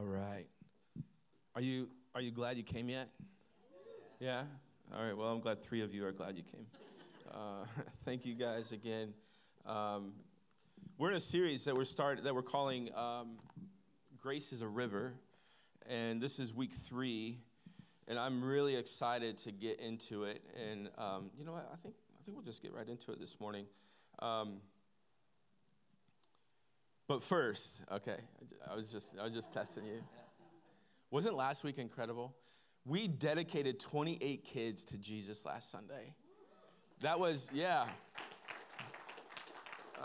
All right. Are you are you glad you came yet? Yeah. All right. Well, I'm glad three of you are glad you came. Uh, thank you guys again. Um, we're in a series that we're start that we're calling um, "Grace is a River," and this is week three. And I'm really excited to get into it. And um, you know what? I think I think we'll just get right into it this morning. But first, okay, I was just I was just testing you. Wasn't last week incredible? We dedicated 28 kids to Jesus last Sunday. That was yeah.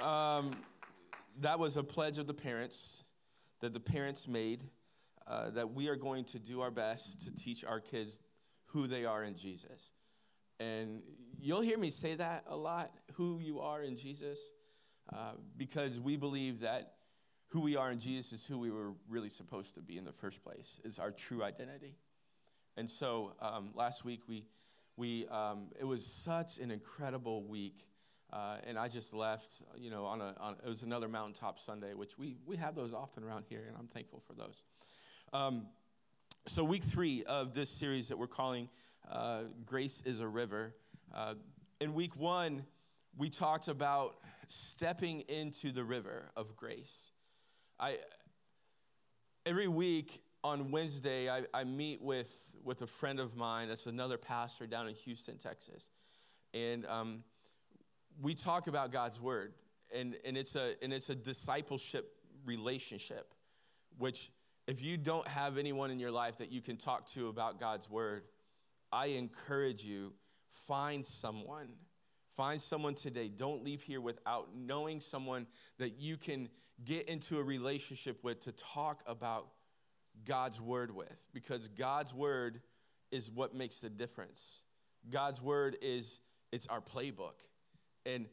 Um, that was a pledge of the parents that the parents made uh, that we are going to do our best to teach our kids who they are in Jesus. And you'll hear me say that a lot who you are in Jesus, uh, because we believe that who we are in Jesus is who we were really supposed to be in the first place, is our true identity. And so um, last week, we, we, um, it was such an incredible week. Uh, and I just left, you know, on a, on, it was another mountaintop Sunday, which we, we have those often around here, and I'm thankful for those. Um, so, week three of this series that we're calling uh, Grace is a River. Uh, in week one, we talked about stepping into the river of grace. I, every week on Wednesday, I, I meet with, with a friend of mine that's another pastor down in Houston, Texas. And um, we talk about God's word. And, and, it's a, and it's a discipleship relationship, which, if you don't have anyone in your life that you can talk to about God's word, I encourage you find someone Find someone today. Don't leave here without knowing someone that you can get into a relationship with to talk about God's word with because God's word is what makes the difference. God's word is it's our playbook. And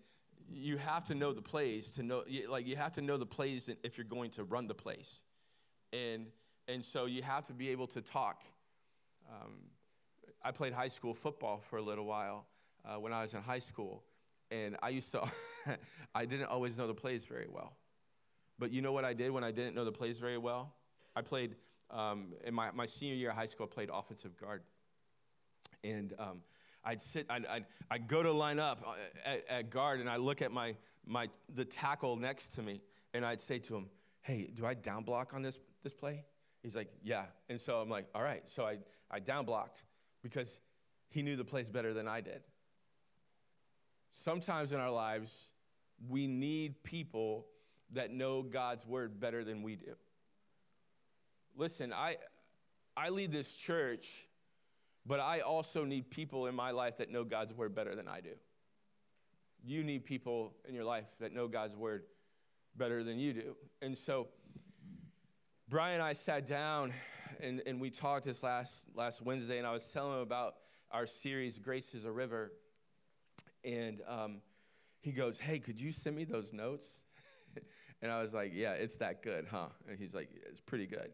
you have to know the plays to know like you have to know the plays if you're going to run the place. And and so you have to be able to talk. Um, I played high school football for a little while uh, when I was in high school. And I used to, I didn't always know the plays very well. But you know what I did when I didn't know the plays very well? I played, um, in my, my senior year of high school, I played offensive guard. And um, I'd sit, I'd, I'd, I'd, go to line up uh, at, at, guard, and I look at my, my, the tackle next to me, and I'd say to him, hey, do I down block on this, this play? He's like, yeah. And so I'm like, all right. So I, I down blocked because he knew the plays better than I did sometimes in our lives, we need people that know God's word better than we do. Listen, I, I lead this church, but I also need people in my life that know God's word better than I do. You need people in your life that know God's word better than you do. And so, Brian and I sat down and, and we talked this last, last Wednesday, and I was telling him about our series, Grace is a River. And um, he goes, Hey, could you send me those notes? and I was like, Yeah, it's that good, huh? And he's like, It's pretty good.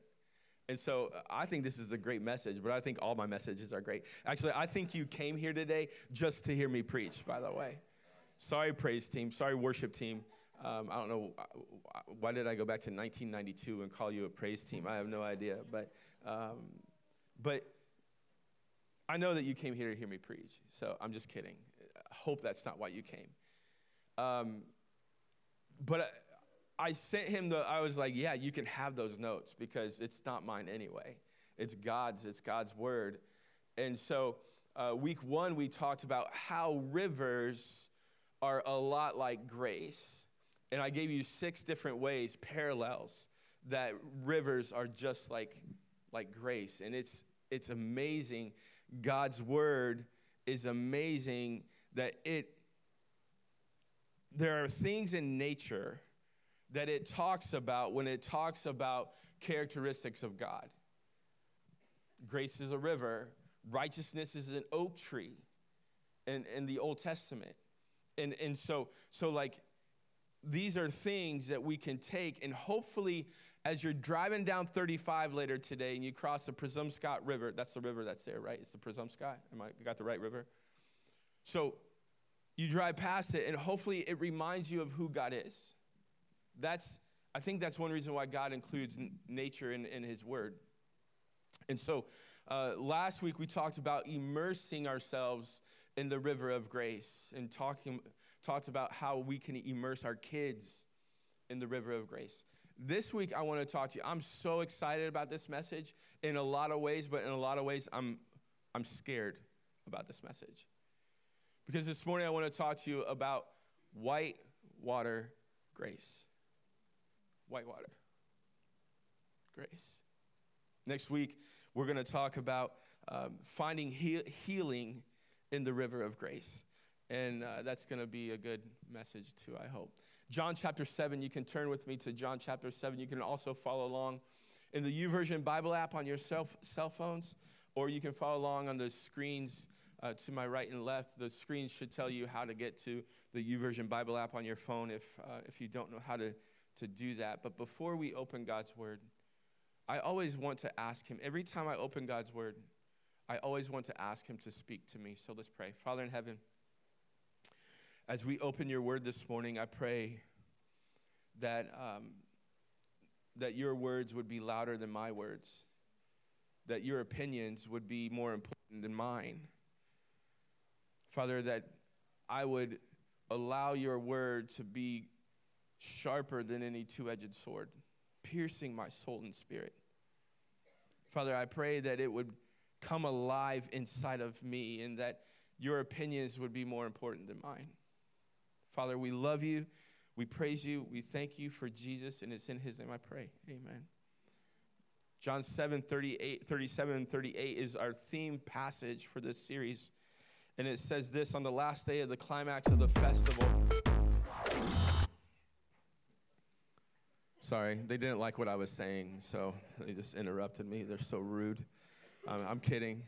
And so I think this is a great message, but I think all my messages are great. Actually, I think you came here today just to hear me preach, by the way. Sorry, praise team. Sorry, worship team. Um, I don't know why did I go back to 1992 and call you a praise team. I have no idea, but um, but I know that you came here to hear me preach. So I'm just kidding hope that's not why you came. Um, but I, I sent him the, I was like, yeah, you can have those notes because it's not mine anyway. It's God's, it's God's word. And so, uh, week one, we talked about how rivers are a lot like grace. And I gave you six different ways, parallels, that rivers are just like, like grace. And it's, it's amazing. God's word is amazing that it there are things in nature that it talks about when it talks about characteristics of God. Grace is a river, righteousness is an oak tree in, in the Old Testament. And, and so, so, like, these are things that we can take, and hopefully, as you're driving down 35 later today and you cross the Presumpscot River, that's the river that's there, right? It's the Presumpscot. Am I got the right river? So you drive past it, and hopefully it reminds you of who God is. That's, I think that's one reason why God includes n- nature in, in His Word. And so uh, last week we talked about immersing ourselves in the river of grace and talking, talked about how we can immerse our kids in the river of grace. This week I want to talk to you. I'm so excited about this message in a lot of ways, but in a lot of ways I'm, I'm scared about this message. Because this morning I want to talk to you about white water grace. White water grace. Next week, we're going to talk about um, finding he- healing in the river of grace. And uh, that's going to be a good message, too, I hope. John chapter 7, you can turn with me to John chapter 7. You can also follow along in the YouVersion Bible app on your cell, cell phones, or you can follow along on the screens uh, to my right and left. The screens should tell you how to get to the YouVersion Bible app on your phone if, uh, if you don't know how to, to do that. But before we open God's Word, I always want to ask Him, every time I open God's Word, I always want to ask Him to speak to me. So let's pray. Father in heaven, as we open your Word this morning, I pray that, um, that your words would be louder than my words, that your opinions would be more important than mine. Father, that I would allow your word to be sharper than any two edged sword piercing my soul and spirit. Father, I pray that it would come alive inside of me and that your opinions would be more important than mine. Father, we love you. We praise you. We thank you for Jesus, and it's in his name I pray. Amen. John 7 38, 37 and 38 is our theme passage for this series. And it says this on the last day of the climax of the festival. Sorry, they didn't like what I was saying, so they just interrupted me. They're so rude. Um, I'm kidding.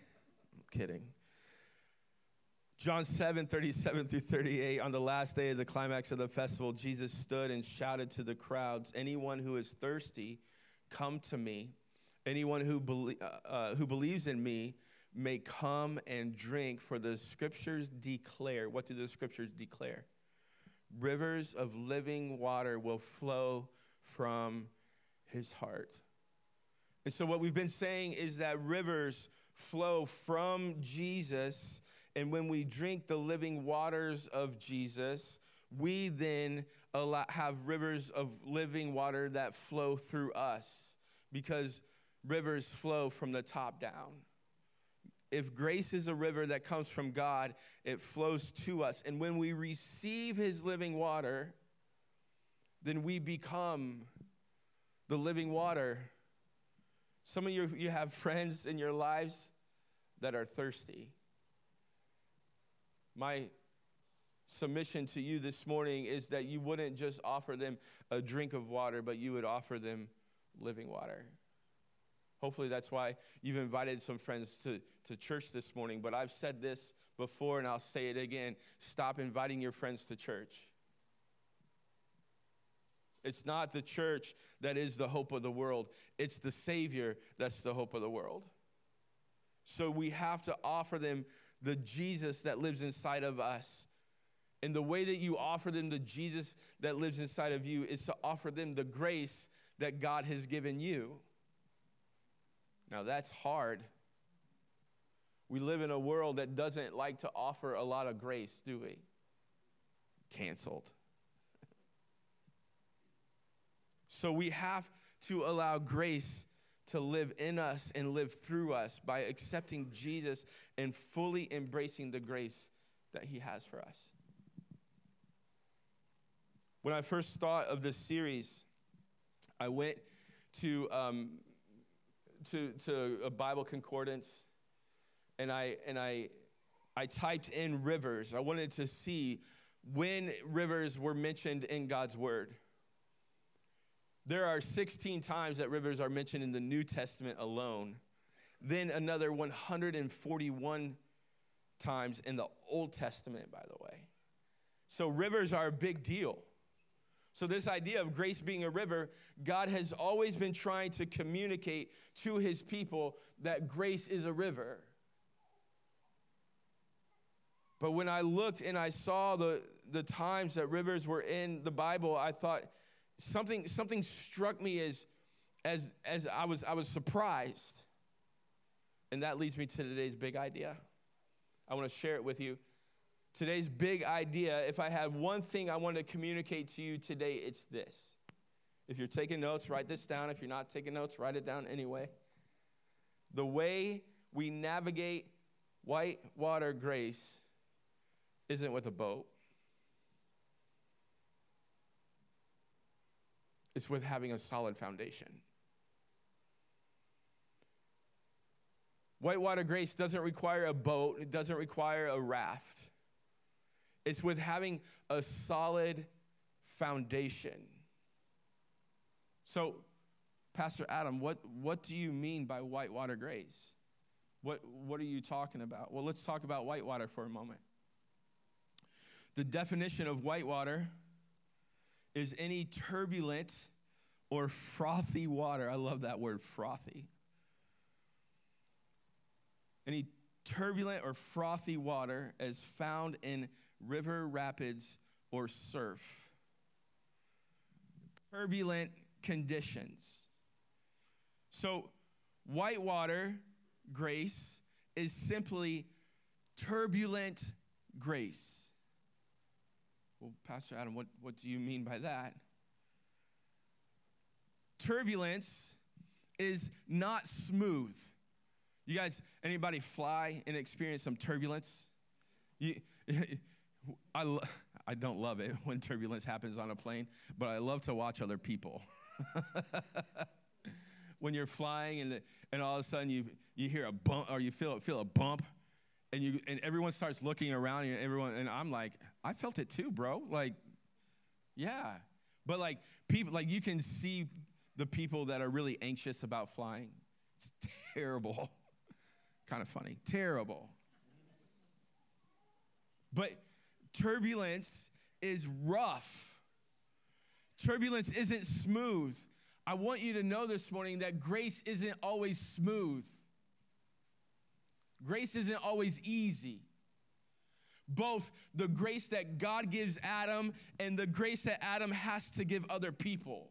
I'm kidding. John 7, 37 through 38. On the last day of the climax of the festival, Jesus stood and shouted to the crowds Anyone who is thirsty, come to me. Anyone who, belie- uh, uh, who believes in me may come and drink, for the scriptures declare. What do the scriptures declare? Rivers of living water will flow from his heart. And so, what we've been saying is that rivers flow from Jesus, and when we drink the living waters of Jesus, we then have rivers of living water that flow through us because rivers flow from the top down. If grace is a river that comes from God, it flows to us. And when we receive his living water, then we become the living water. Some of you, you have friends in your lives that are thirsty. My submission to you this morning is that you wouldn't just offer them a drink of water, but you would offer them living water. Hopefully, that's why you've invited some friends to, to church this morning. But I've said this before and I'll say it again stop inviting your friends to church. It's not the church that is the hope of the world, it's the Savior that's the hope of the world. So we have to offer them the Jesus that lives inside of us. And the way that you offer them the Jesus that lives inside of you is to offer them the grace that God has given you. Now, that's hard. We live in a world that doesn't like to offer a lot of grace, do we? Canceled. So we have to allow grace to live in us and live through us by accepting Jesus and fully embracing the grace that he has for us. When I first thought of this series, I went to, um, to, to a Bible concordance and I, and I, I typed in rivers. I wanted to see when rivers were mentioned in God's word. There are 16 times that rivers are mentioned in the New Testament alone, then another 141 times in the Old Testament, by the way. So rivers are a big deal. So, this idea of grace being a river, God has always been trying to communicate to his people that grace is a river. But when I looked and I saw the, the times that rivers were in the Bible, I thought, something, something struck me as, as, as I, was, I was surprised. And that leads me to today's big idea. I want to share it with you. Today's big idea, if I had one thing I want to communicate to you today, it's this. If you're taking notes, write this down. If you're not taking notes, write it down anyway. The way we navigate whitewater grace isn't with a boat, it's with having a solid foundation. Whitewater grace doesn't require a boat, it doesn't require a raft. It's with having a solid foundation. So, Pastor Adam, what, what do you mean by whitewater grace? What, what are you talking about? Well, let's talk about whitewater for a moment. The definition of whitewater is any turbulent or frothy water. I love that word, frothy. Any turbulent or frothy water as found in river rapids or surf. Turbulent conditions. So, whitewater grace is simply turbulent grace. Well, Pastor Adam, what, what do you mean by that? Turbulence is not smooth. You guys, anybody fly and experience some turbulence? You, I, lo- I don't love it when turbulence happens on a plane, but I love to watch other people. when you're flying and, the, and all of a sudden you, you hear a bump or you feel, feel a bump and, you, and everyone starts looking around and everyone, and I'm like, I felt it too, bro. Like, yeah. But like people, like you can see the people that are really anxious about flying. It's terrible. Kind of funny. Terrible. But turbulence is rough. Turbulence isn't smooth. I want you to know this morning that grace isn't always smooth. Grace isn't always easy. Both the grace that God gives Adam and the grace that Adam has to give other people.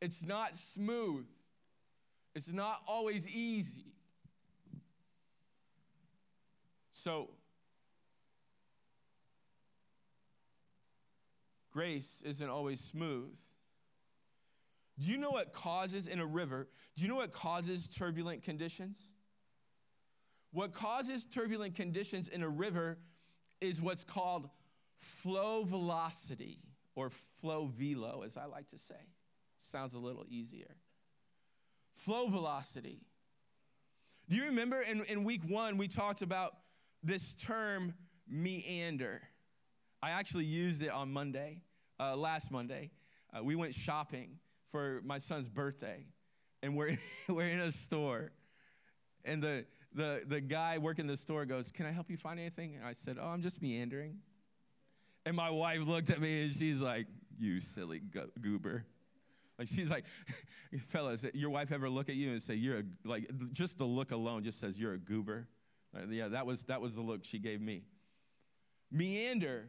It's not smooth, it's not always easy. So, grace isn't always smooth. Do you know what causes in a river? Do you know what causes turbulent conditions? What causes turbulent conditions in a river is what's called flow velocity or flow velo, as I like to say. Sounds a little easier. Flow velocity. Do you remember in, in week one, we talked about this term meander? I actually used it on Monday, uh, last Monday. Uh, we went shopping for my son's birthday, and we're, we're in a store. And the, the, the guy working the store goes, Can I help you find anything? And I said, Oh, I'm just meandering. And my wife looked at me and she's like, You silly go- goober. Like she's like, fellas, your wife ever look at you and say you're a like just the look alone just says you're a goober. Uh, yeah, that was that was the look she gave me. Meander,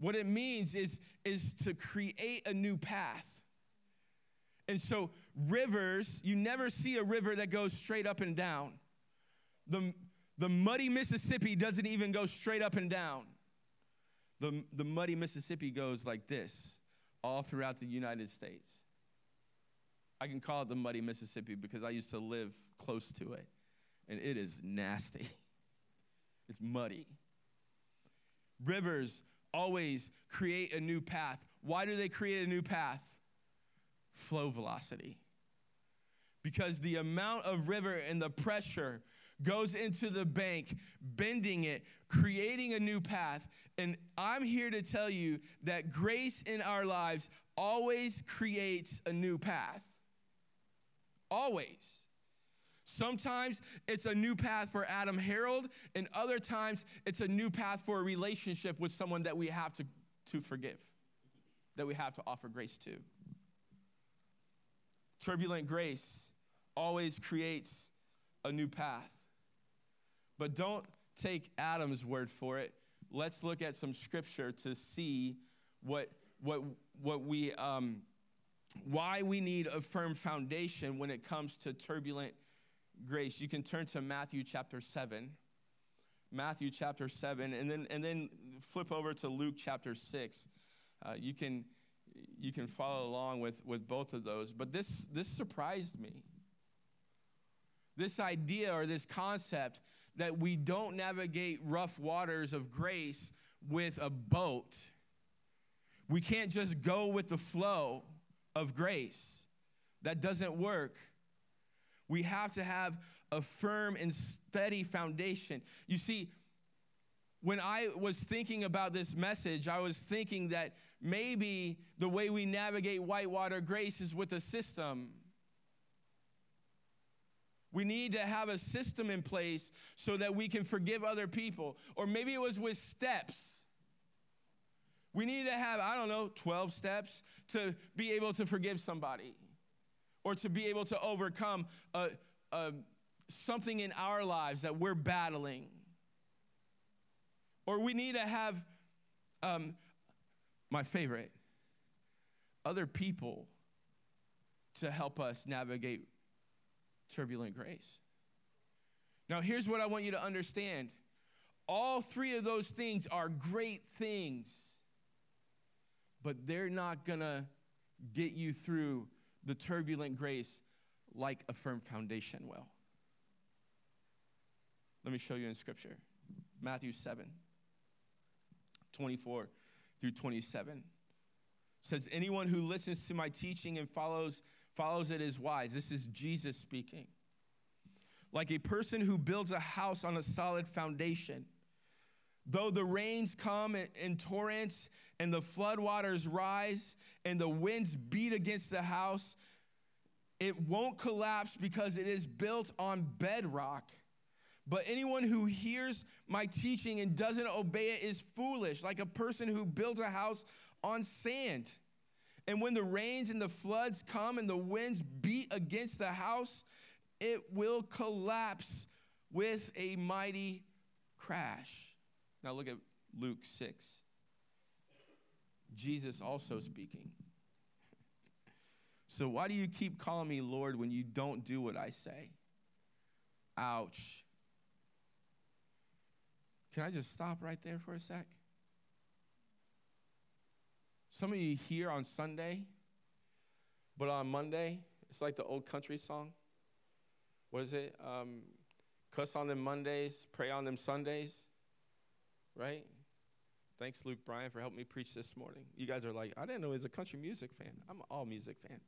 what it means is is to create a new path. And so, rivers, you never see a river that goes straight up and down. The, the muddy Mississippi doesn't even go straight up and down. The, the muddy Mississippi goes like this all throughout the United States. I can call it the muddy Mississippi because I used to live close to it, and it is nasty. It's muddy. Rivers always create a new path. Why do they create a new path? flow velocity. Because the amount of river and the pressure goes into the bank, bending it, creating a new path. And I'm here to tell you that grace in our lives always creates a new path. Always. Sometimes it's a new path for Adam Harold, and other times it's a new path for a relationship with someone that we have to, to forgive, that we have to offer grace to. Turbulent grace always creates a new path. But don't take Adam's word for it. Let's look at some scripture to see what, what, what we, um, why we need a firm foundation when it comes to turbulent grace. You can turn to Matthew chapter 7. Matthew chapter 7, and then, and then flip over to Luke chapter 6. Uh, you, can, you can follow along with, with both of those. But this, this surprised me. This idea or this concept that we don't navigate rough waters of grace with a boat. We can't just go with the flow of grace. That doesn't work. We have to have a firm and steady foundation. You see, when I was thinking about this message, I was thinking that maybe the way we navigate whitewater grace is with a system. We need to have a system in place so that we can forgive other people. Or maybe it was with steps. We need to have, I don't know, 12 steps to be able to forgive somebody or to be able to overcome a, a, something in our lives that we're battling. Or we need to have, um, my favorite, other people to help us navigate turbulent grace. Now, here's what I want you to understand all three of those things are great things, but they're not gonna get you through the turbulent grace like a firm foundation will. Let me show you in Scripture. Matthew 7 24 through 27 says anyone who listens to my teaching and follows follows it is wise. This is jesus speaking. Like a person who builds a house on a solid foundation Though the rains come in, torrents and the floodwaters rise and the winds beat against the house, it won't collapse because it is built on bedrock. But anyone who hears my teaching and doesn't obey it is foolish, like a person who builds a house on sand. And when the rains and the floods come and the winds beat against the house, it will collapse with a mighty crash. Now look at Luke 6. Jesus also speaking. So why do you keep calling me Lord when you don't do what I say? Ouch. Can I just stop right there for a sec? Some of you here on Sunday, but on Monday, it's like the old country song. What is it? Um, cuss on them Mondays, pray on them Sundays right? Thanks, Luke Bryan, for helping me preach this morning. You guys are like, I didn't know he was a country music fan. I'm an all music fan.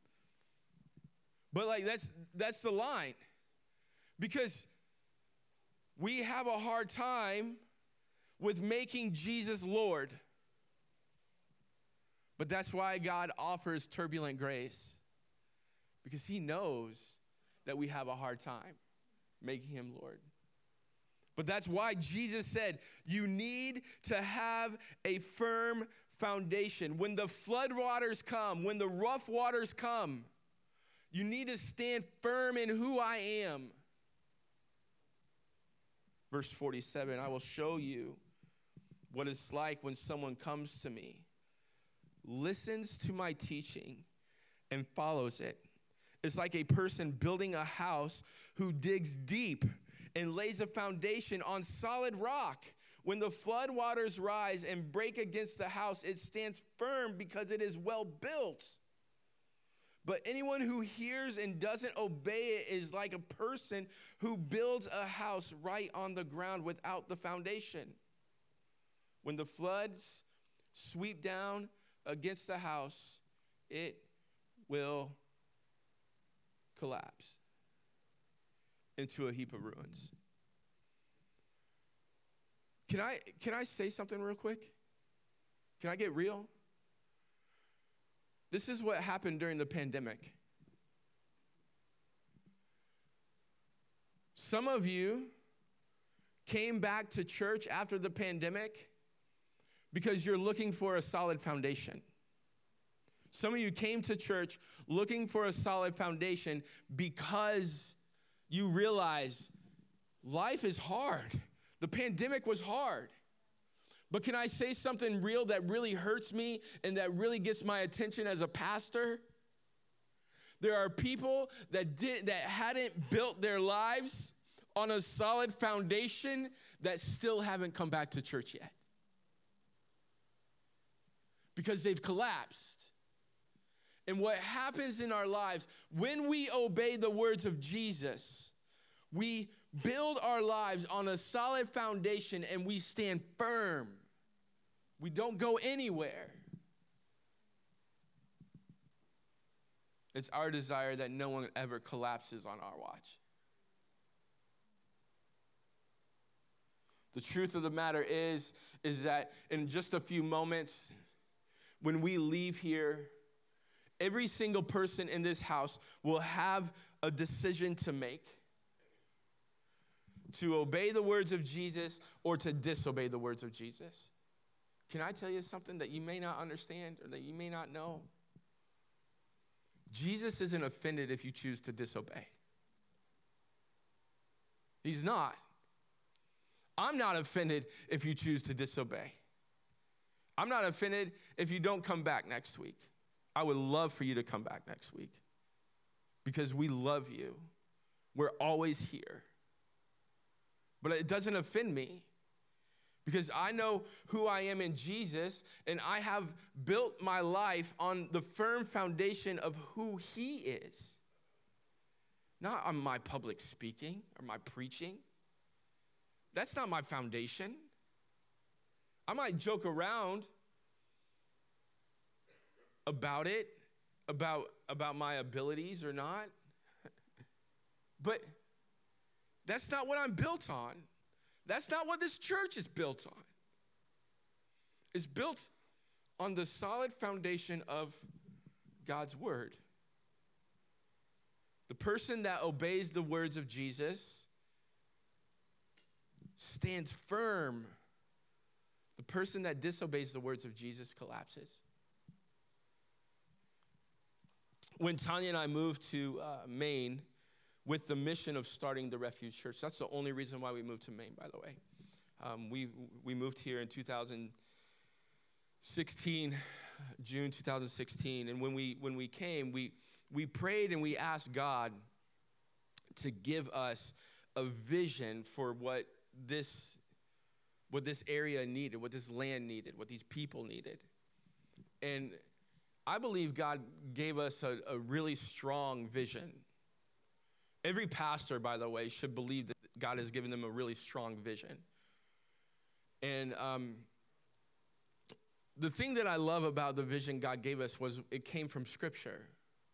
But like that's that's the line. Because we have a hard time with making Jesus Lord. But that's why God offers turbulent grace. Because he knows that we have a hard time making him Lord. But that's why Jesus said, you need to have a firm foundation. When the flood waters come, when the rough waters come, you need to stand firm in who I am. Verse 47 I will show you what it's like when someone comes to me, listens to my teaching, and follows it. It's like a person building a house who digs deep and lays a foundation on solid rock. When the flood waters rise and break against the house, it stands firm because it is well built. But anyone who hears and doesn't obey it is like a person who builds a house right on the ground without the foundation. When the floods sweep down against the house, it will collapse into a heap of ruins. Can I, can I say something real quick? Can I get real? This is what happened during the pandemic. Some of you came back to church after the pandemic because you're looking for a solid foundation. Some of you came to church looking for a solid foundation because you realize life is hard. The pandemic was hard. But can I say something real that really hurts me and that really gets my attention as a pastor? There are people that did that hadn't built their lives on a solid foundation that still haven't come back to church yet. Because they've collapsed. And what happens in our lives when we obey the words of Jesus, we build our lives on a solid foundation and we stand firm. We don't go anywhere. It's our desire that no one ever collapses on our watch. The truth of the matter is is that in just a few moments when we leave here every single person in this house will have a decision to make to obey the words of Jesus or to disobey the words of Jesus. Can I tell you something that you may not understand or that you may not know? Jesus isn't offended if you choose to disobey. He's not. I'm not offended if you choose to disobey. I'm not offended if you don't come back next week. I would love for you to come back next week because we love you. We're always here. But it doesn't offend me because I know who I am in Jesus and I have built my life on the firm foundation of who He is. Not on my public speaking or my preaching. That's not my foundation. I might joke around about it, about, about my abilities or not, but that's not what I'm built on. That's not what this church is built on. It's built on the solid foundation of God's word. The person that obeys the words of Jesus stands firm. The person that disobeys the words of Jesus collapses. When Tanya and I moved to uh, Maine, with the mission of starting the Refuge Church. That's the only reason why we moved to Maine, by the way. Um, we, we moved here in 2016, June 2016. And when we, when we came, we, we prayed and we asked God to give us a vision for what this, what this area needed, what this land needed, what these people needed. And I believe God gave us a, a really strong vision Every pastor, by the way, should believe that God has given them a really strong vision. And um, the thing that I love about the vision God gave us was it came from Scripture,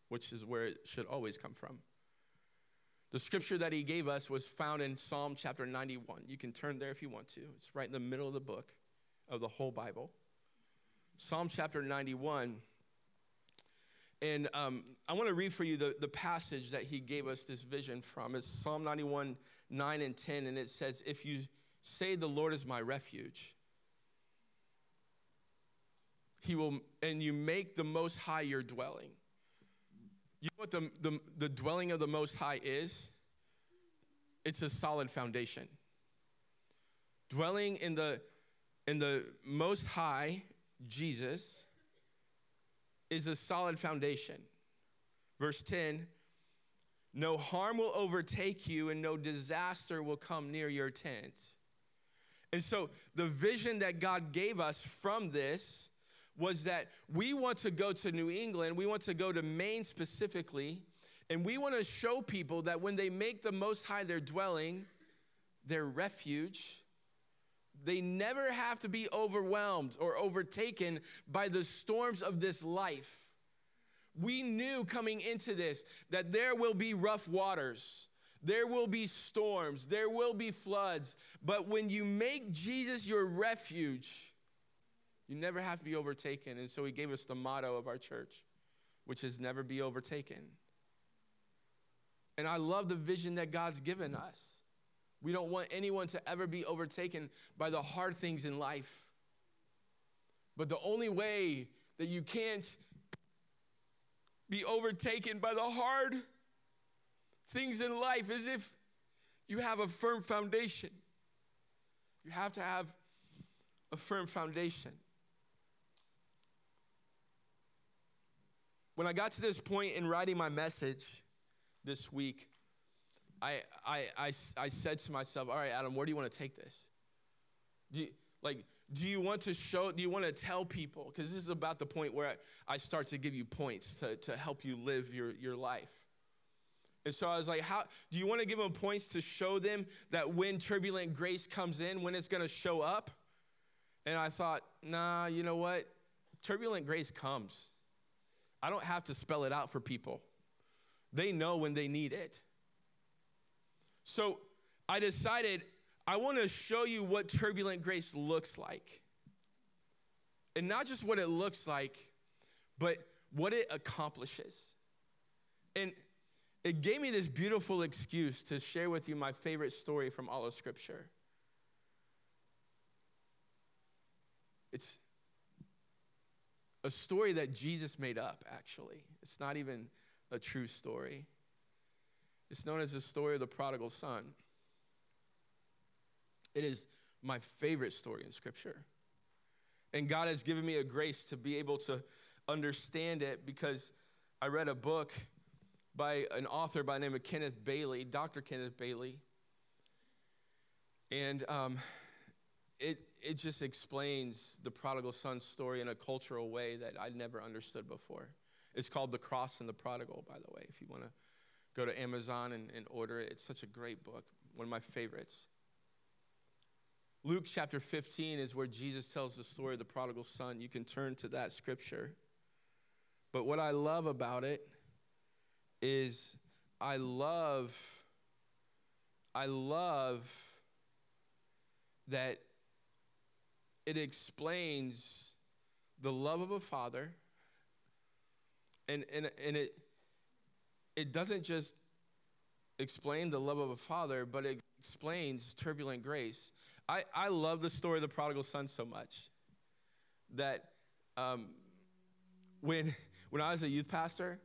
which is where it should always come from. The scripture that he gave us was found in Psalm chapter 91. You can turn there if you want to. It's right in the middle of the book of the whole Bible. Psalm chapter 91 and um, I want to read for you the, the passage that he gave us this vision from. It's Psalm 91, 9 and 10. And it says, If you say the Lord is my refuge, he will, and you make the Most High your dwelling. You know what the, the, the dwelling of the Most High is? It's a solid foundation. Dwelling in the, in the Most High, Jesus, is a solid foundation. Verse 10 No harm will overtake you, and no disaster will come near your tent. And so, the vision that God gave us from this was that we want to go to New England, we want to go to Maine specifically, and we want to show people that when they make the Most High their dwelling, their refuge, they never have to be overwhelmed or overtaken by the storms of this life. We knew coming into this that there will be rough waters. There will be storms, there will be floods, but when you make Jesus your refuge, you never have to be overtaken. And so he gave us the motto of our church, which is never be overtaken. And I love the vision that God's given us. We don't want anyone to ever be overtaken by the hard things in life. But the only way that you can't be overtaken by the hard things in life is if you have a firm foundation. You have to have a firm foundation. When I got to this point in writing my message this week, I, I, I, I said to myself, All right, Adam, where do you want to take this? Do you, like, do you want to show, do you want to tell people? Because this is about the point where I, I start to give you points to, to help you live your, your life. And so I was like, how do you want to give them points to show them that when turbulent grace comes in, when it's going to show up? And I thought, nah, you know what? Turbulent grace comes. I don't have to spell it out for people. They know when they need it. So I decided I want to show you what turbulent grace looks like. And not just what it looks like, but what it accomplishes. And it gave me this beautiful excuse to share with you my favorite story from all of Scripture. It's a story that Jesus made up, actually. It's not even a true story. It's known as the story of the prodigal son. It is my favorite story in Scripture. And God has given me a grace to be able to understand it because I read a book by an author by the name of Kenneth Bailey, Dr. Kenneth Bailey. And um, it, it just explains the prodigal son story in a cultural way that I'd never understood before. It's called The Cross and the Prodigal, by the way, if you want to go to Amazon and, and order it. It's such a great book, one of my favorites. Luke chapter 15 is where Jesus tells the story of the prodigal son. You can turn to that scripture. But what I love about it is I love I love that it explains the love of a father and and and it it doesn't just explain the love of a father but it explains turbulent grace i i love the story of the prodigal son so much that um, when when i was a youth pastor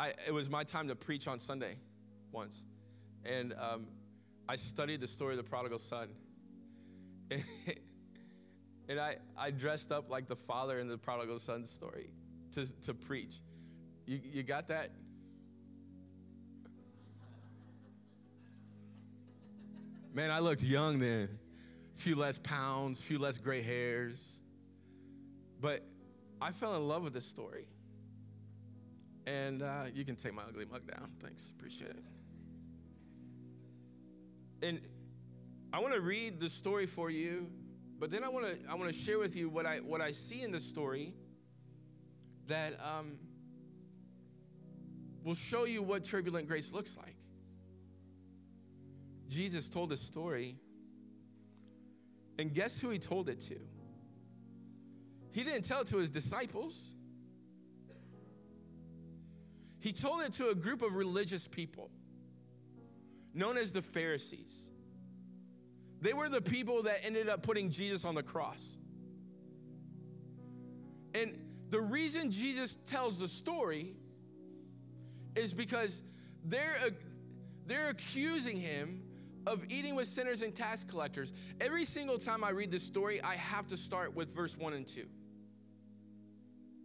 I, it was my time to preach on Sunday once. And um, I studied the story of the prodigal son. and I, I dressed up like the father in the prodigal son story to, to preach. You, you got that? Man, I looked young then. A few less pounds, a few less gray hairs. But I fell in love with this story. And uh, you can take my ugly mug down. Thanks. Appreciate it. And I want to read the story for you, but then I want to I want to share with you what I what I see in the story that um, will show you what turbulent grace looks like. Jesus told this story, and guess who he told it to? He didn't tell it to his disciples. He told it to a group of religious people known as the Pharisees. They were the people that ended up putting Jesus on the cross. And the reason Jesus tells the story is because they're, they're accusing him of eating with sinners and tax collectors. Every single time I read this story, I have to start with verse 1 and 2.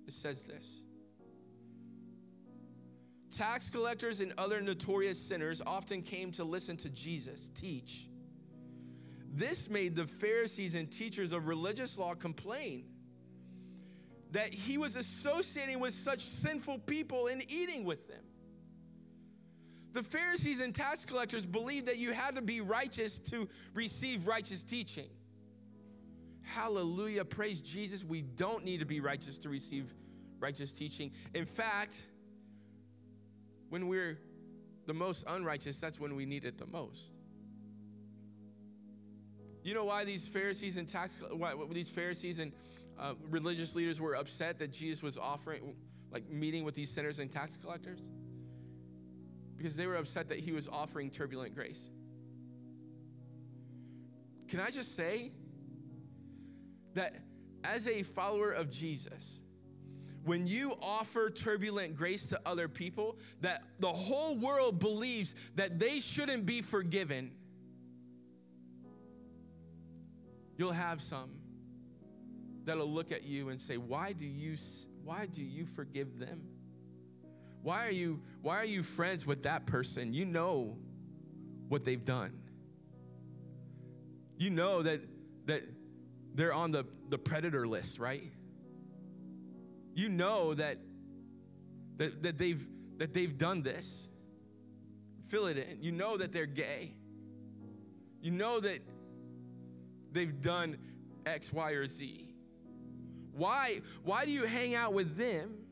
It says this Tax collectors and other notorious sinners often came to listen to Jesus teach. This made the Pharisees and teachers of religious law complain that he was associating with such sinful people and eating with them. The Pharisees and tax collectors believed that you had to be righteous to receive righteous teaching. Hallelujah. Praise Jesus. We don't need to be righteous to receive righteous teaching. In fact, when we're the most unrighteous, that's when we need it the most. You know why these Pharisees and tax, why these Pharisees and uh, religious leaders were upset that Jesus was offering, like meeting with these sinners and tax collectors? Because they were upset that he was offering turbulent grace. Can I just say that as a follower of Jesus, when you offer turbulent grace to other people that the whole world believes that they shouldn't be forgiven, you'll have some that'll look at you and say, "Why do you why do you forgive them? Why are you why are you friends with that person? You know what they've done. You know that that they're on the, the predator list, right? You know that that, that they've that they've done this. Fill it in. You know that they're gay. You know that they've done X, Y, or Z. Why, why do you hang out with them?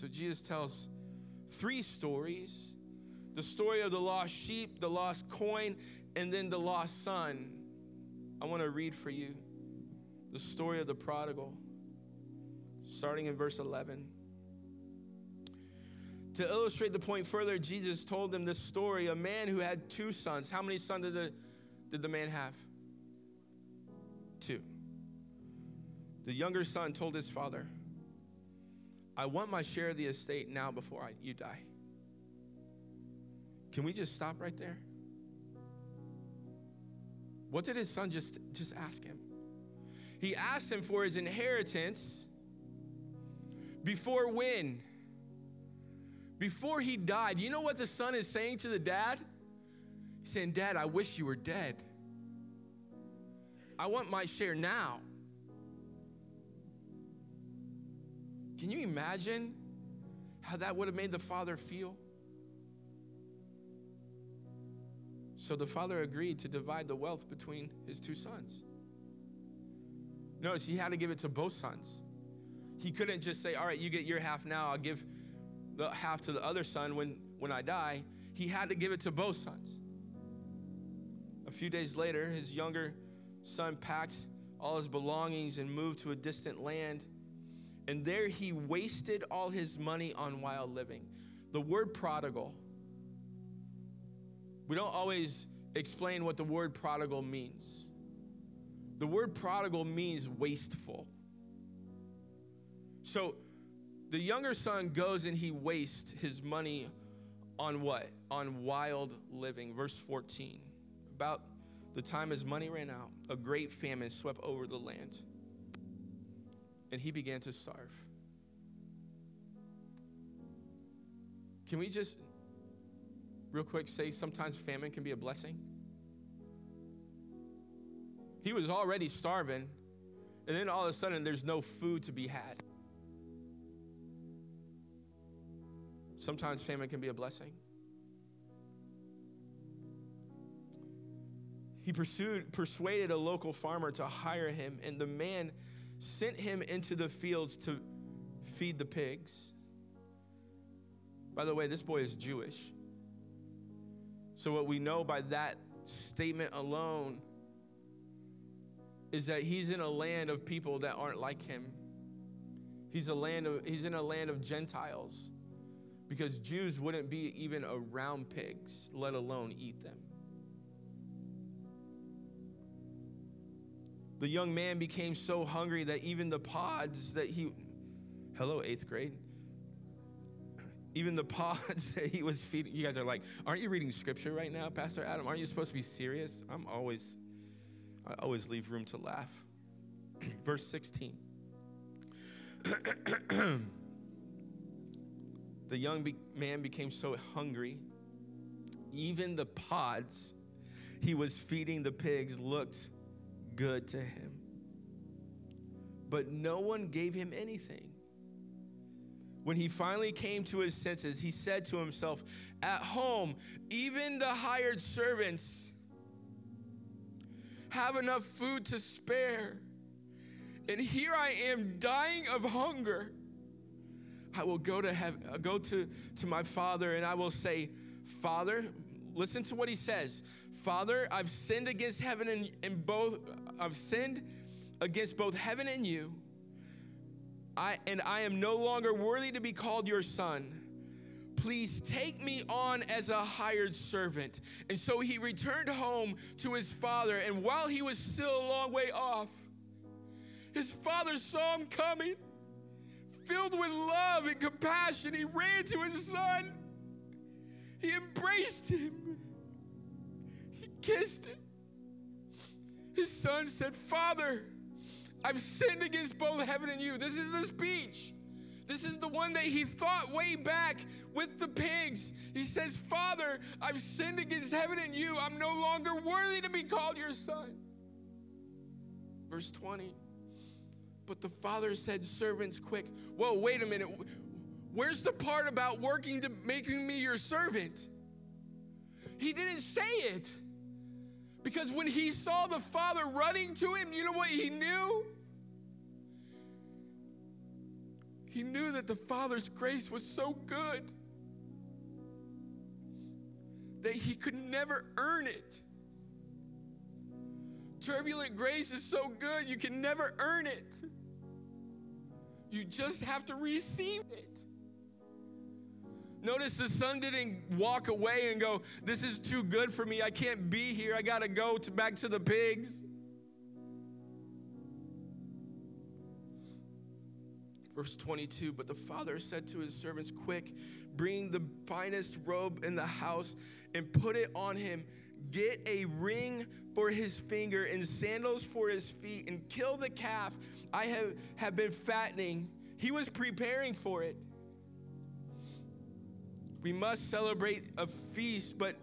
So Jesus tells three stories the story of the lost sheep, the lost coin, and then the lost son. I want to read for you the story of the prodigal, starting in verse 11. To illustrate the point further, Jesus told them this story a man who had two sons. How many sons did the, did the man have? Two. The younger son told his father, I want my share of the estate now before I, you die. Can we just stop right there? What did his son just, just ask him? He asked him for his inheritance before when? Before he died. You know what the son is saying to the dad? He's saying, Dad, I wish you were dead. I want my share now. Can you imagine how that would have made the father feel? So the father agreed to divide the wealth between his two sons. Notice he had to give it to both sons. He couldn't just say, All right, you get your half now, I'll give the half to the other son when, when I die. He had to give it to both sons. A few days later, his younger son packed all his belongings and moved to a distant land. And there he wasted all his money on wild living. The word prodigal we don't always explain what the word prodigal means. The word prodigal means wasteful. So the younger son goes and he wastes his money on what? On wild living. Verse 14. About the time his money ran out, a great famine swept over the land, and he began to starve. Can we just real quick say sometimes famine can be a blessing? He was already starving, and then all of a sudden there's no food to be had. Sometimes famine can be a blessing. He pursued, persuaded a local farmer to hire him, and the man sent him into the fields to feed the pigs. By the way, this boy is Jewish. So, what we know by that statement alone is that he's in a land of people that aren't like him. He's a land of he's in a land of Gentiles because Jews wouldn't be even around pigs, let alone eat them. The young man became so hungry that even the pods that he Hello 8th grade even the pods that he was feeding. You guys are like, aren't you reading scripture right now, Pastor Adam? Aren't you supposed to be serious? I'm always, I always leave room to laugh. Verse 16. the young be- man became so hungry, even the pods he was feeding the pigs looked good to him. But no one gave him anything. When he finally came to his senses, he said to himself, At home, even the hired servants have enough food to spare. And here I am dying of hunger. I will go to have, go to, to my father and I will say, Father, listen to what he says. Father, I've sinned against heaven and, and both I've sinned against both heaven and you. I, and I am no longer worthy to be called your son. Please take me on as a hired servant. And so he returned home to his father. And while he was still a long way off, his father saw him coming. Filled with love and compassion, he ran to his son. He embraced him. Kissed him. His son said, Father, I've sinned against both heaven and you. This is the speech. This is the one that he thought way back with the pigs. He says, Father, I've sinned against heaven and you. I'm no longer worthy to be called your son. Verse 20. But the father said, Servants, quick. Whoa, wait a minute. Where's the part about working to making me your servant? He didn't say it. Because when he saw the father running to him, you know what he knew? He knew that the father's grace was so good that he could never earn it. Turbulent grace is so good, you can never earn it. You just have to receive it. Notice the son didn't walk away and go, This is too good for me. I can't be here. I got to go back to the pigs. Verse 22 But the father said to his servants, Quick, bring the finest robe in the house and put it on him. Get a ring for his finger and sandals for his feet, and kill the calf I have, have been fattening. He was preparing for it. We must celebrate a feast, but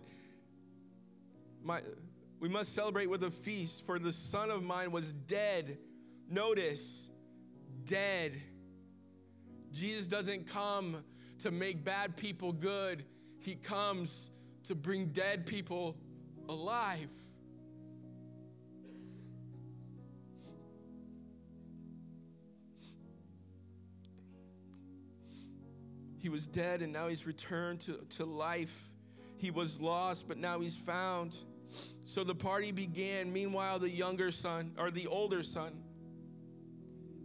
my, we must celebrate with a feast, for the son of mine was dead. Notice, dead. Jesus doesn't come to make bad people good, he comes to bring dead people alive. He was dead and now he's returned to, to life. He was lost, but now he's found. So the party began. Meanwhile, the younger son, or the older son,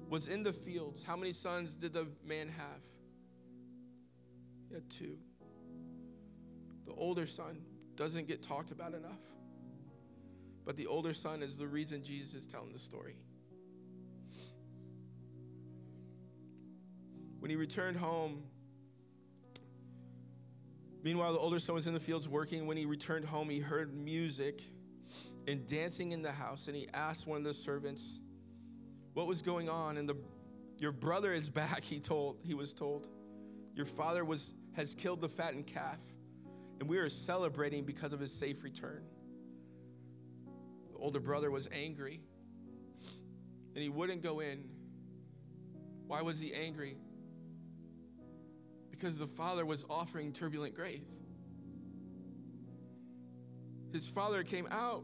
was in the fields. How many sons did the man have? He had two. The older son doesn't get talked about enough. But the older son is the reason Jesus is telling the story. When he returned home, Meanwhile, the older son was in the fields working. When he returned home, he heard music and dancing in the house, and he asked one of the servants what was going on. And the your brother is back, he told he was told. Your father was has killed the fattened calf, and we are celebrating because of his safe return. The older brother was angry, and he wouldn't go in. Why was he angry? Because the father was offering turbulent grace. His father came out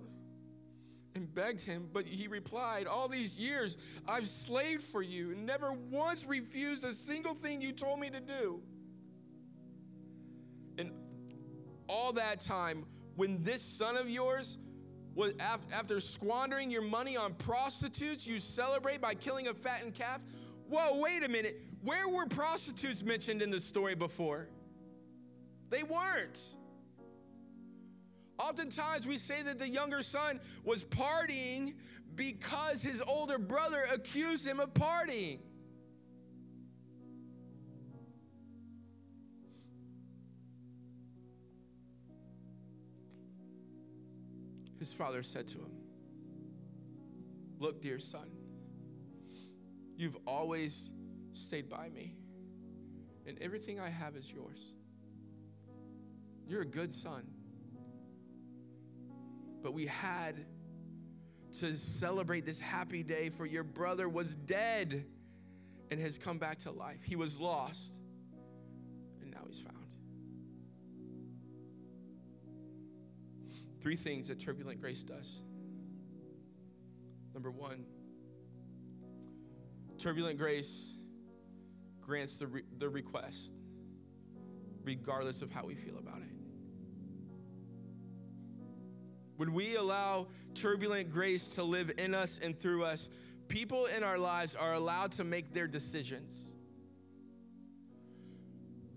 and begged him, but he replied, All these years I've slaved for you and never once refused a single thing you told me to do. And all that time, when this son of yours was after squandering your money on prostitutes, you celebrate by killing a fattened calf. Whoa, wait a minute. Where were prostitutes mentioned in the story before? They weren't. Oftentimes, we say that the younger son was partying because his older brother accused him of partying. His father said to him, Look, dear son, you've always stayed by me, and everything I have is yours. You're a good son. But we had to celebrate this happy day, for your brother was dead and has come back to life. He was lost, and now he's found. Three things that turbulent grace does. Number one, turbulent grace grants the, re- the request, regardless of how we feel about it. When we allow turbulent grace to live in us and through us, people in our lives are allowed to make their decisions.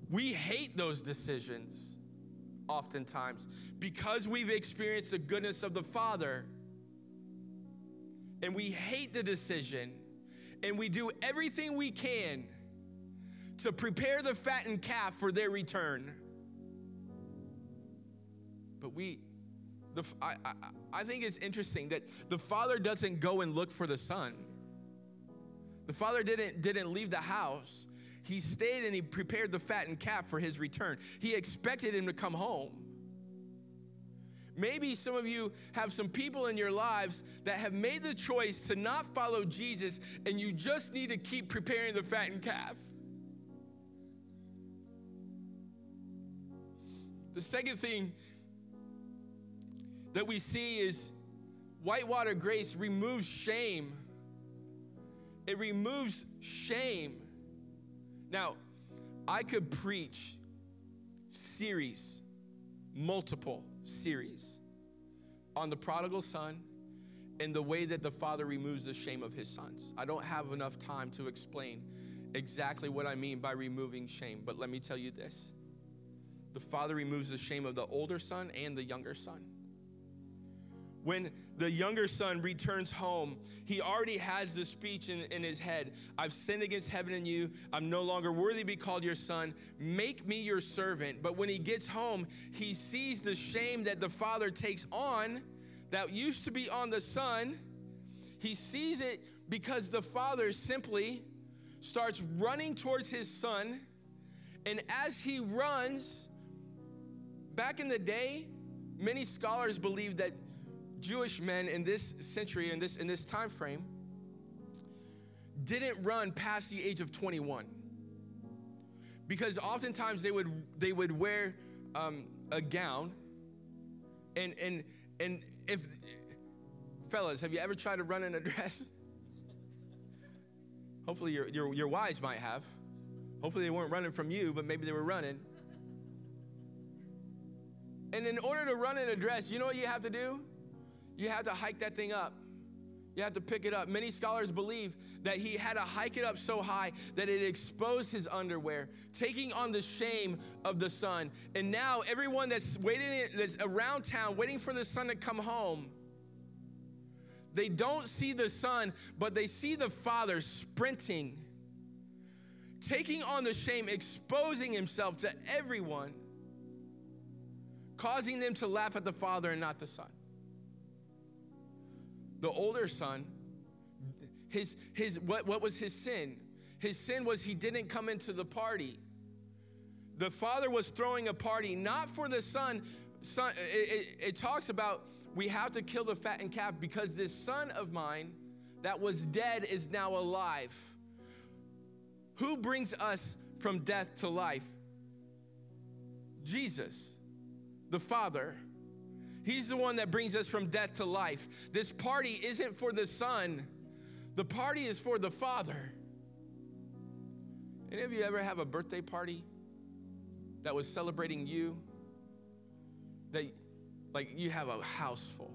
We hate those decisions oftentimes because we've experienced the goodness of the Father. And we hate the decision, and we do everything we can to prepare the fattened calf for their return. But we The, I, I, I think it's interesting that the father doesn't go and look for the son. The father didn't, didn't leave the house. He stayed and he prepared the fattened calf for his return. He expected him to come home. Maybe some of you have some people in your lives that have made the choice to not follow Jesus, and you just need to keep preparing the fattened calf. The second thing that we see is whitewater grace removes shame. It removes shame. Now, I could preach series, multiple series on the prodigal son and the way that the father removes the shame of his sons. I don't have enough time to explain exactly what I mean by removing shame, but let me tell you this the father removes the shame of the older son and the younger son. When the younger son returns home, he already has the speech in, in, his head I've sinned against heaven and you. I'm no longer worthy to be called your son. Make me your servant. But when he gets home, he sees the shame that the father takes on that used to be on the son. He sees it because the father simply starts running towards his son. And as he runs, back in the day, many scholars believe that Jewish men in this century, in this, in this time frame, didn't run past the age of 21. Because oftentimes they would, they would wear um, a gown. And, and, and if, fellas, have you ever tried to run in a dress? Hopefully your, your, your wives might have. Hopefully they weren't running from you, but maybe they were running. And in order to run in a dress, you know what you have to do? You had to hike that thing up. You had to pick it up. Many scholars believe that he had to hike it up so high that it exposed his underwear, taking on the shame of the son. And now everyone that's waiting that's around town waiting for the son to come home, they don't see the son, but they see the father sprinting, taking on the shame, exposing himself to everyone, causing them to laugh at the father and not the son the older son, his, his, what, what was his sin? His sin was he didn't come into the party. The father was throwing a party, not for the son. son it, it, it talks about we have to kill the fattened calf because this son of mine that was dead is now alive. Who brings us from death to life? Jesus, the Father. He's the one that brings us from death to life. This party isn't for the son, the party is for the father. Any of you ever have a birthday party that was celebrating you? That, like, you have a house full.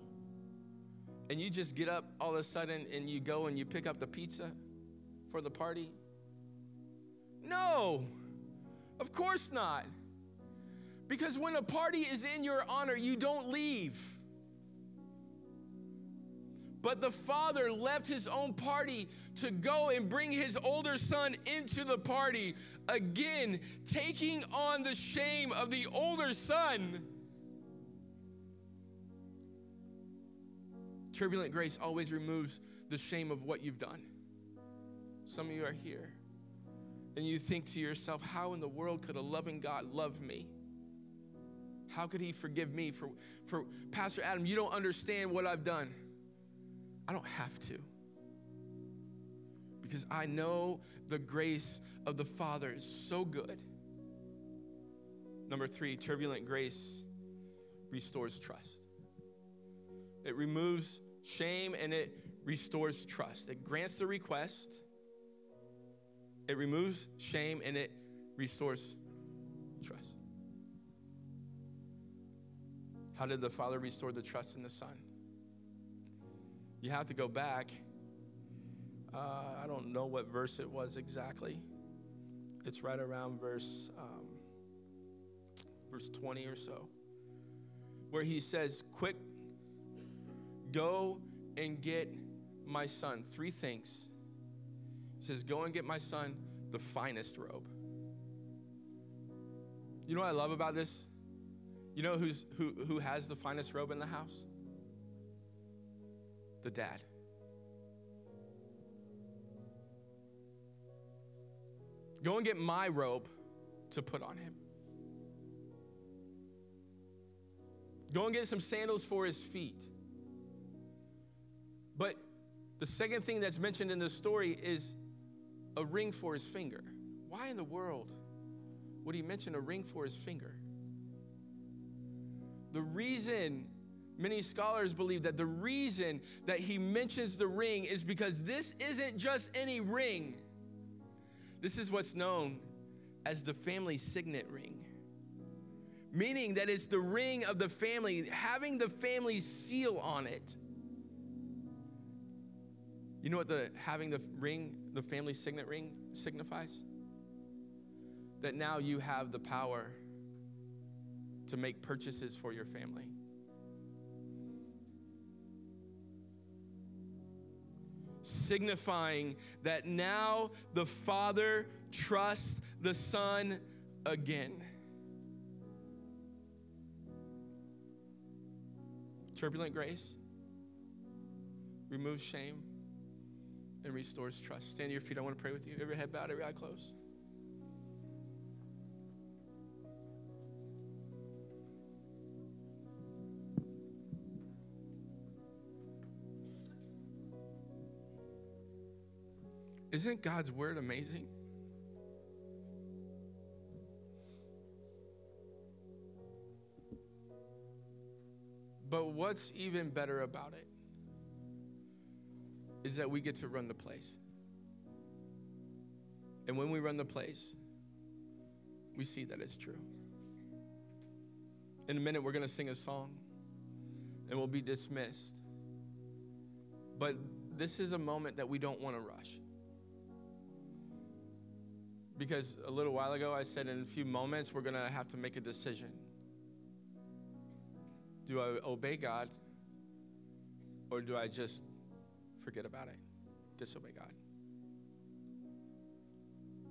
And you just get up all of a sudden and you go and you pick up the pizza for the party? No, of course not. Because when a party is in your honor, you don't leave. But the father left his own party to go and bring his older son into the party, again, taking on the shame of the older son. Turbulent grace always removes the shame of what you've done. Some of you are here and you think to yourself, how in the world could a loving God love me? How could he forgive me for, for Pastor Adam? You don't understand what I've done. I don't have to. Because I know the grace of the Father is so good. Number three, turbulent grace restores trust. It removes shame and it restores trust. It grants the request, it removes shame, and it restores How did the Father restore the trust in the Son? You have to go back. Uh, I don't know what verse it was exactly. It's right around verse um, verse 20 or so, where he says, "Quick, go and get my son three things." He says, "Go and get my son the finest robe." You know what I love about this? You know who's, who, who has the finest robe in the house? The dad. Go and get my robe to put on him. Go and get some sandals for his feet. But the second thing that's mentioned in this story is a ring for his finger. Why in the world would he mention a ring for his finger? The reason many scholars believe that the reason that he mentions the ring is because this isn't just any ring. This is what's known as the family signet ring. Meaning that it's the ring of the family, having the family seal on it. You know what the having the ring, the family signet ring signifies? That now you have the power to make purchases for your family. Signifying that now the Father trusts the Son again. Turbulent grace removes shame and restores trust. Stand to your feet. I want to pray with you. Every head bowed, every eye closed. Isn't God's word amazing? But what's even better about it is that we get to run the place. And when we run the place, we see that it's true. In a minute, we're going to sing a song and we'll be dismissed. But this is a moment that we don't want to rush. Because a little while ago, I said in a few moments, we're going to have to make a decision. Do I obey God or do I just forget about it, disobey God?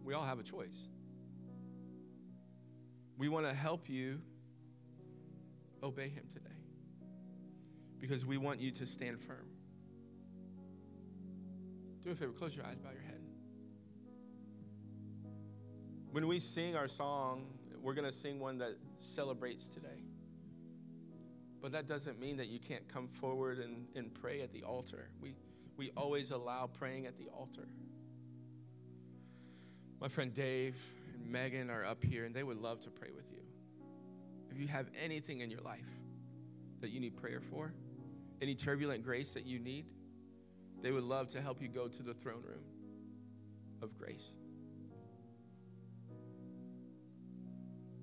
We all have a choice. We want to help you obey Him today because we want you to stand firm. Do a favor, close your eyes, bow your head. When we sing our song, we're going to sing one that celebrates today. But that doesn't mean that you can't come forward and, and pray at the altar. We, we always allow praying at the altar. My friend Dave and Megan are up here, and they would love to pray with you. If you have anything in your life that you need prayer for, any turbulent grace that you need, they would love to help you go to the throne room of grace.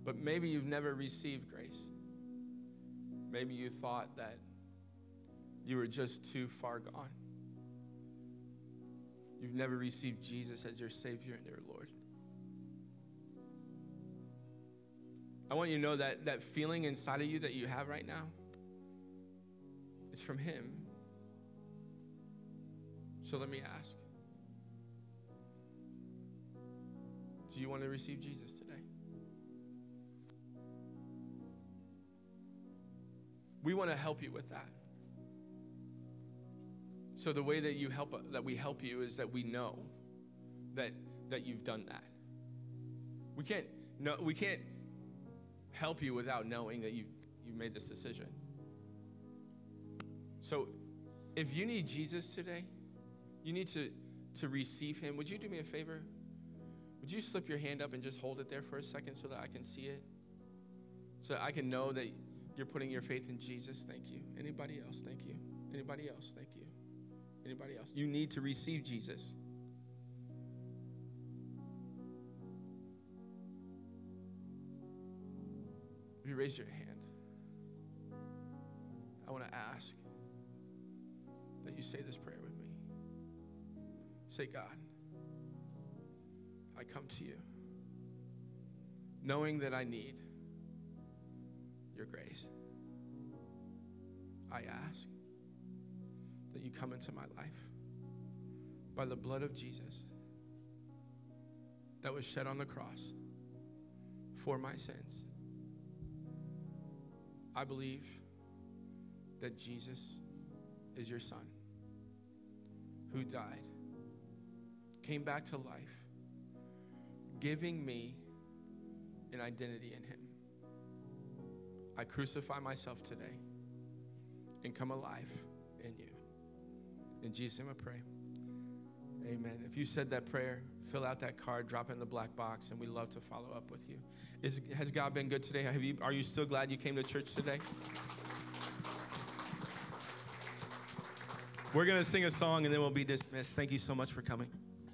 But maybe you've never received grace. Maybe you thought that you were just too far gone. You've never received Jesus as your Savior and your Lord. I want you to know that that feeling inside of you that you have right now is from Him. So let me ask Do you want to receive Jesus We want to help you with that. So the way that you help that we help you is that we know that that you've done that. We can't no we can't help you without knowing that you you made this decision. So if you need Jesus today, you need to to receive him. Would you do me a favor? Would you slip your hand up and just hold it there for a second so that I can see it? So I can know that you're putting your faith in Jesus. Thank you. Anybody else? Thank you. Anybody else? Thank you. Anybody else? You need to receive Jesus. If you raise your hand, I want to ask that you say this prayer with me. Say, God, I come to you knowing that I need your grace. I ask that you come into my life by the blood of Jesus that was shed on the cross for my sins. I believe that Jesus is your son who died, came back to life, giving me an identity in him. I crucify myself today and come alive in you. In Jesus' name I pray. Amen. If you said that prayer, fill out that card, drop it in the black box, and we love to follow up with you. Is, has God been good today? You, are you still glad you came to church today? We're going to sing a song and then we'll be dismissed. Thank you so much for coming.